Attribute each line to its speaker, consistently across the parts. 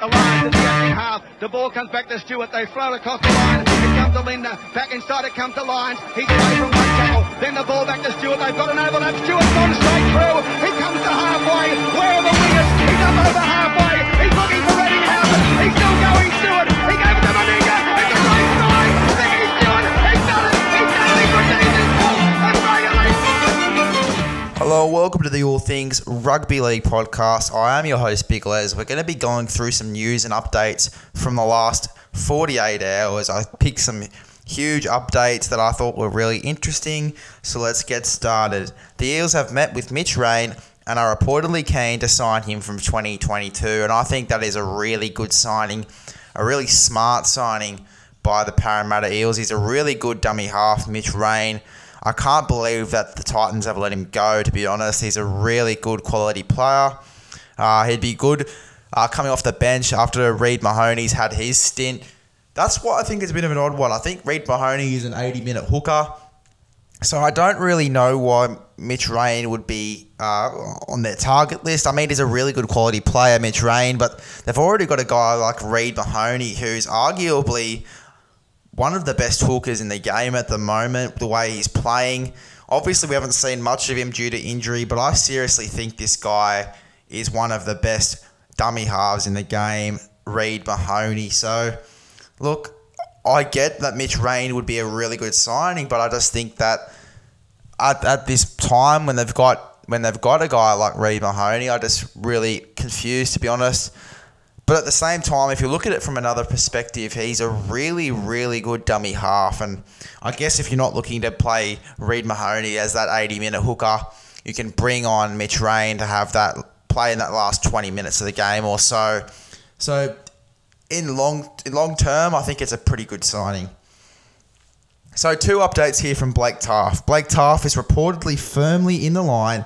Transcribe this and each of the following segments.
Speaker 1: The line the second half. The ball comes back to Stewart. They throw across the line. It comes to Linda. Back inside it comes to Lyons. He's away from one tackle. Then the ball back to Stewart. They've got an overlap. Stewart's gone straight through. He comes to halfway. Where are the wingers? He's up over halfway. He's looking for Reddinghausen. He's still going Stewart.
Speaker 2: Hello, welcome to the All Things Rugby League podcast. I am your host, Big Les. We're going to be going through some news and updates from the last 48 hours. I picked some huge updates that I thought were really interesting, so let's get started. The Eels have met with Mitch Rein and are reportedly keen to sign him from 2022, and I think that is a really good signing, a really smart signing by the Parramatta Eels. He's a really good dummy half, Mitch Rein. I can't believe that the Titans have let him go, to be honest. He's a really good quality player. Uh, he'd be good uh, coming off the bench after Reed Mahoney's had his stint. That's what I think is a bit of an odd one. I think Reed Mahoney is an 80 minute hooker. So I don't really know why Mitch Rein would be uh, on their target list. I mean, he's a really good quality player, Mitch Rein, but they've already got a guy like Reed Mahoney, who's arguably one of the best hookers in the game at the moment, the way he's playing. Obviously, we haven't seen much of him due to injury, but I seriously think this guy is one of the best dummy halves in the game, Reed Mahoney. So, look, I get that Mitch Rein would be a really good signing, but I just think that at, at this time when they've got when they've got a guy like Reed Mahoney, I just really confused to be honest. But at the same time, if you look at it from another perspective, he's a really, really good dummy half. And I guess if you're not looking to play Reed Mahoney as that 80 minute hooker, you can bring on Mitch Rein to have that play in that last 20 minutes of the game or so. So in long in long term, I think it's a pretty good signing. So two updates here from Blake Taaffe. Blake Taaffe is reportedly firmly in the line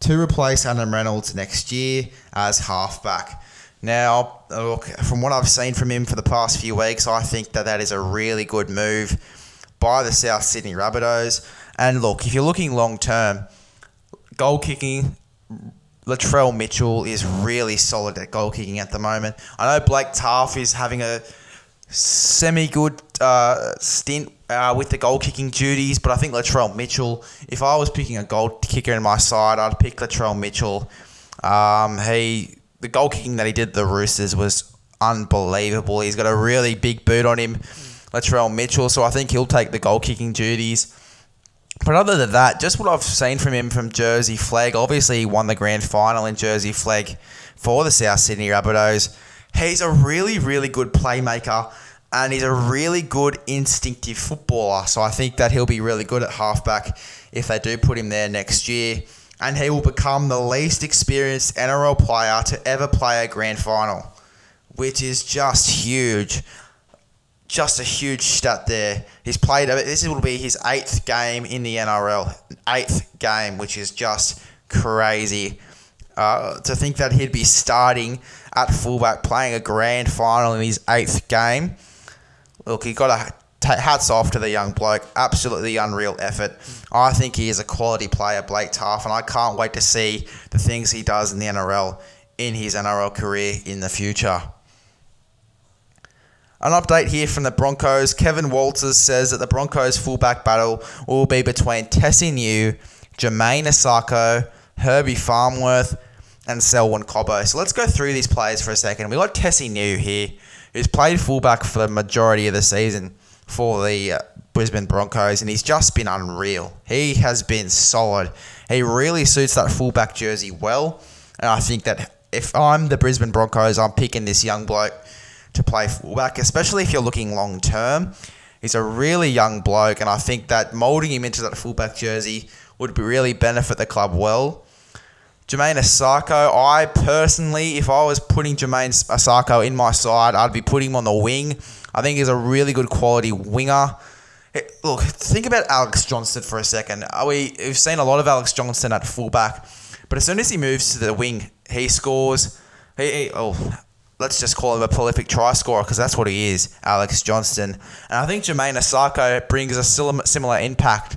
Speaker 2: to replace Adam Reynolds next year as halfback. Now, look, from what I've seen from him for the past few weeks, I think that that is a really good move by the South Sydney Rabbitohs. And look, if you're looking long term, goal kicking, Latrell Mitchell is really solid at goal kicking at the moment. I know Blake Taaffe is having a semi good uh, stint uh, with the goal kicking duties, but I think Latrell Mitchell, if I was picking a goal kicker in my side, I'd pick Latrell Mitchell. Um, he the goal kicking that he did at the Roosters was unbelievable. He's got a really big boot on him, Latrell Mitchell, so I think he'll take the goal kicking duties. But other than that, just what I've seen from him from Jersey Flag, obviously he won the grand final in Jersey Flag for the South Sydney Rabbitohs. He's a really, really good playmaker and he's a really good instinctive footballer. So I think that he'll be really good at halfback if they do put him there next year. And he will become the least experienced NRL player to ever play a grand final, which is just huge just a huge stat there. He's played. This will be his eighth game in the NRL. Eighth game, which is just crazy. Uh, to think that he'd be starting at fullback, playing a grand final in his eighth game. Look, he got a hats off to the young bloke. Absolutely unreal effort. I think he is a quality player, Blake Taaffe, and I can't wait to see the things he does in the NRL in his NRL career in the future. An update here from the Broncos. Kevin Walters says that the Broncos fullback battle will be between Tesi Niu, Jamayne Isaako, Herbie Farnworth, and Selwyn Cobbo. So let's go through these players for a second. We've got Tesi Niu here, who's played fullback for the majority of the season for the uh, Brisbane Broncos, and he's just been unreal. He has been solid. He really suits that fullback jersey well, and I think that if I'm the Brisbane Broncos, I'm picking this young bloke to play fullback, especially if you're looking long term. He's a really young bloke, and I think that moulding him into that fullback jersey would be really benefit the club well. Jamayne Isaako, I personally, if I was putting Jamayne Isaako in my side, I'd be putting him on the wing. I think he's a really good quality winger. Look, think about Alex Johnston for a second. Uh, we, we've seen a lot of Alex Johnston at fullback, but as soon as he moves to the wing, he scores. He, he oh, let's just call him a prolific try scorer because that's what he is, Alex Johnston. And I think Jamayne Isaako brings a similar impact.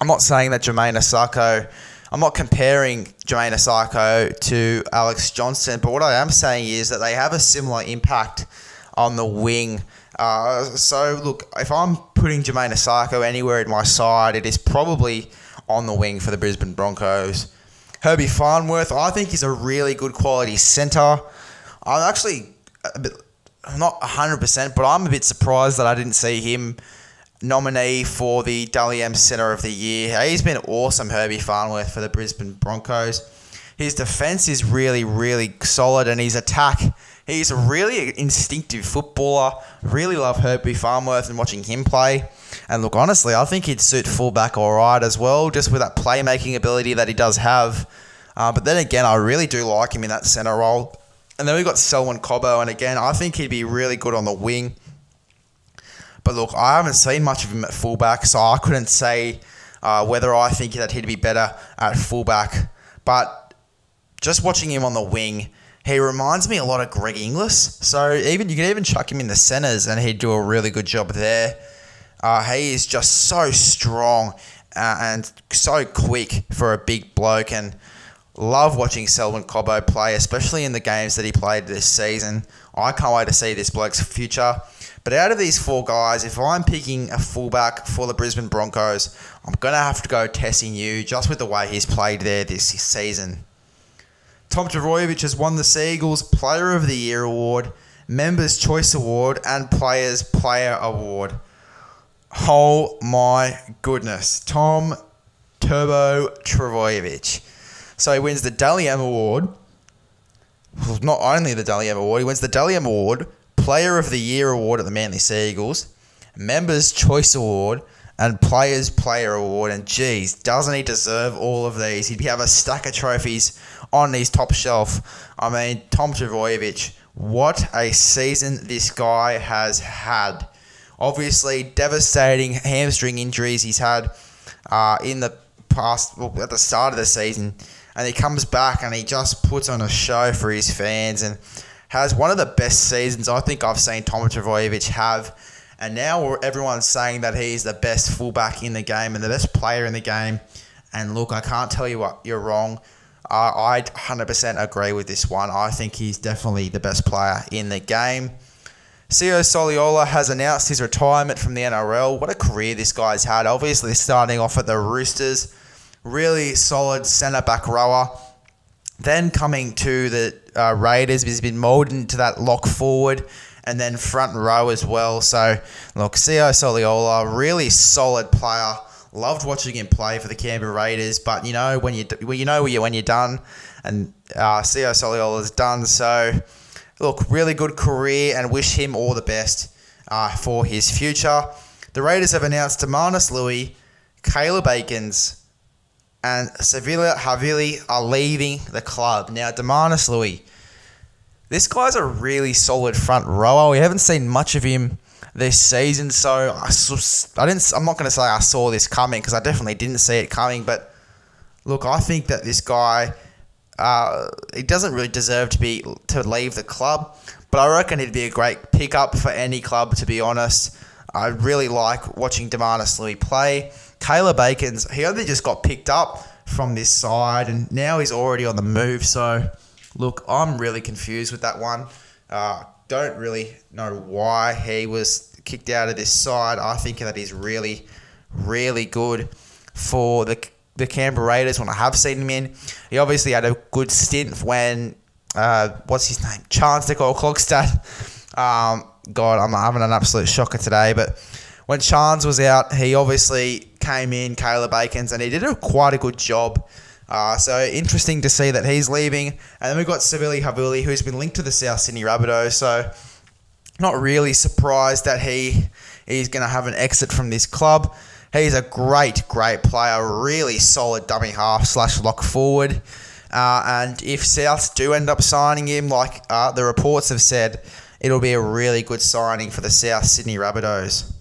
Speaker 2: I'm not saying that Jamayne Isaako I'm not comparing Jamayne Isaako to Alex Johnston, but what I am saying is that they have a similar impact on the wing. Uh, so, look, if I'm putting Jamayne Isaako anywhere in my side, it is probably on the wing for the Brisbane Broncos. Herbie Farnworth, I think, is a really good quality centre. I'm actually a bit, not 100%, but I'm a bit surprised that I didn't see him nominee for the Dally M Centre of the Year. He's been awesome, Herbie Farnworth, for the Brisbane Broncos. His defence is really, really solid, and his attack, he's a really instinctive footballer. Really love Herbie Farnworth and watching him play. And look, honestly, I think he'd suit fullback all right as well, just with that playmaking ability that he does have. Uh, but then again, I really do like him in that centre role. And then we've got Selwyn Cobbo, and again, I think he'd be really good on the wing. But look, I haven't seen much of him at fullback, so I couldn't say uh, whether I think that he'd be better at fullback. But just watching him on the wing, he reminds me a lot of Greg Inglis. So even you can even chuck him in the centres, and he'd do a really good job there. Uh, he is just so strong uh, and so quick for a big bloke, and love watching Selwyn Cobbo play, especially in the games that he played this season. I can't wait to see this bloke's future. But out of these four guys, if I'm picking a fullback for the Brisbane Broncos, I'm going to have to go Tesi Niu just with the way he's played there this season. Tom Trbojevic has won the Sea Eagles Player of the Year award, Members' Choice Award, and Players' Player Award. Oh my goodness. Tom Turbo Trbojevic. So he wins the Dally M Award. Well, not only the Dally M Award, he wins the Dally M Award, Player of the Year Award at the Manly Sea Eagles, Members' Choice Award, and Players' Player Award. And geez, doesn't he deserve all of these? He'd have a stack of trophies on his top shelf. I mean, Tom Trbojevic, what a season this guy has had. Obviously, devastating hamstring injuries he's had uh, in the past, well, at the start of the season and he comes back and he just puts on a show for his fans and has one of the best seasons I think I've seen Tom Trbojevic have. And now everyone's saying that he's the best fullback in the game and the best player in the game. And look, I can't tell you what you're wrong. Uh, I 100% agree with this one. I think he's definitely the best player in the game. Sia Soliola has announced his retirement from the NRL. What a career this guy's had. Obviously, starting off at the Roosters really solid centre back rower. Then coming to the uh, Raiders, he's been moulded into that lock forward and then front row as well. So, look, Sia Soliola, really solid player. Loved watching him play for the Canberra Raiders, but you know when you you know when you when you're done, and uh, Sia Soliola's done. So, look, really good career, and wish him all the best uh, for his future. The Raiders have announced Dunamis Lui, Caleb Aikens, and Siliva Havili are leaving the club. Now, Dunamis Lui, this guy's a really solid front rower. We haven't seen much of him this season, so I, I didn't. I'm not going to say I saw this coming because I definitely didn't see it coming. But look, I think that this guy, uh, he doesn't really deserve to be to leave the club. But I reckon he'd be a great pickup for any club. To be honest, I really like watching Dunamis Lui play. Caleb Bacon's he only just got picked up from this side and now he's already on the move. So, look, I'm really confused with that one. Uh, don't really know why he was kicked out of this side. I think that he's really, really good for the the Canberra Raiders when I have seen him in. He obviously had a good stint when, uh, what's his name? Charnze Nicoll-Klokstad. Um, God, I'm having an absolute shocker today, but when Charnze was out, he obviously came in, Caleb Aikens, and he did a quite a good job. Uh, so interesting to see that he's leaving. And then we've got Siliva Havili, who's been linked to the South Sydney Rabbitohs. So not really surprised that he he's going to have an exit from this club. He's a great, great player, really solid dummy half slash lock forward. Uh, and if Souths do end up signing him, like uh, the reports have said, it'll be a really good signing for the South Sydney Rabbitohs.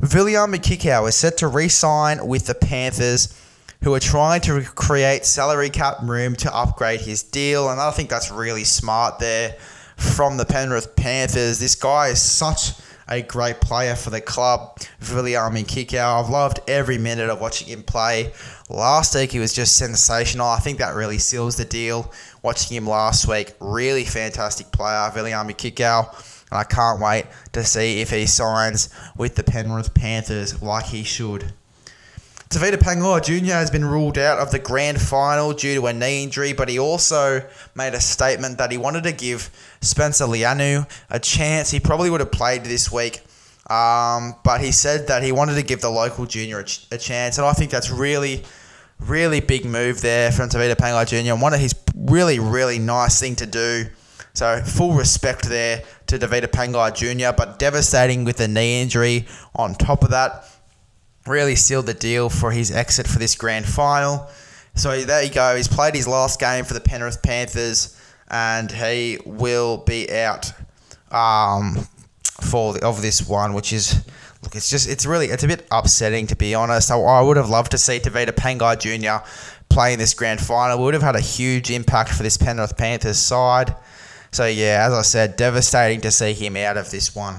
Speaker 2: Viliame Kikau is set to re-sign with the Panthers, who are trying to create salary cap room to upgrade his deal, and I think that's really smart there from the Penrith Panthers. This guy is such a great player for the club, Viliame Kikau. I've loved every minute of watching him play. Last week he was just sensational. I think that really seals the deal. Watching him last week, really fantastic player, Viliame Kikau. And I can't wait to see if he signs with the Penrith Panthers like he should. Tevita Pangai Jr. has been ruled out of the grand final due to a knee injury, but he also made a statement that he wanted to give Spencer Leniu a chance. He probably would have played this week, um, but he said that he wanted to give the local junior a, ch- a chance, and I think that's really, really big move there from Tevita Pangai Jr. and one of his really, really nice thing to do. So full respect there to Tevita Pangai Jr., but devastating with the knee injury on top of that really sealed the deal for his exit for this grand final. So there you go. He's played his last game for the Penrith Panthers, and he will be out um, for the, of this one, which is look. It's just it's really it's a bit upsetting to be honest. I, I would have loved to see Tevita Pangai Jr. play in this grand final. We would have had a huge impact for this Penrith Panthers side. So yeah, as I said, devastating to see him out of this one.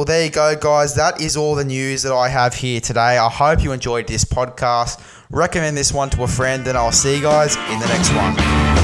Speaker 2: Well, there you go, guys. That is all the news that I have here today. I hope you enjoyed this podcast. Recommend this one to a friend, and I'll see you guys in the next one.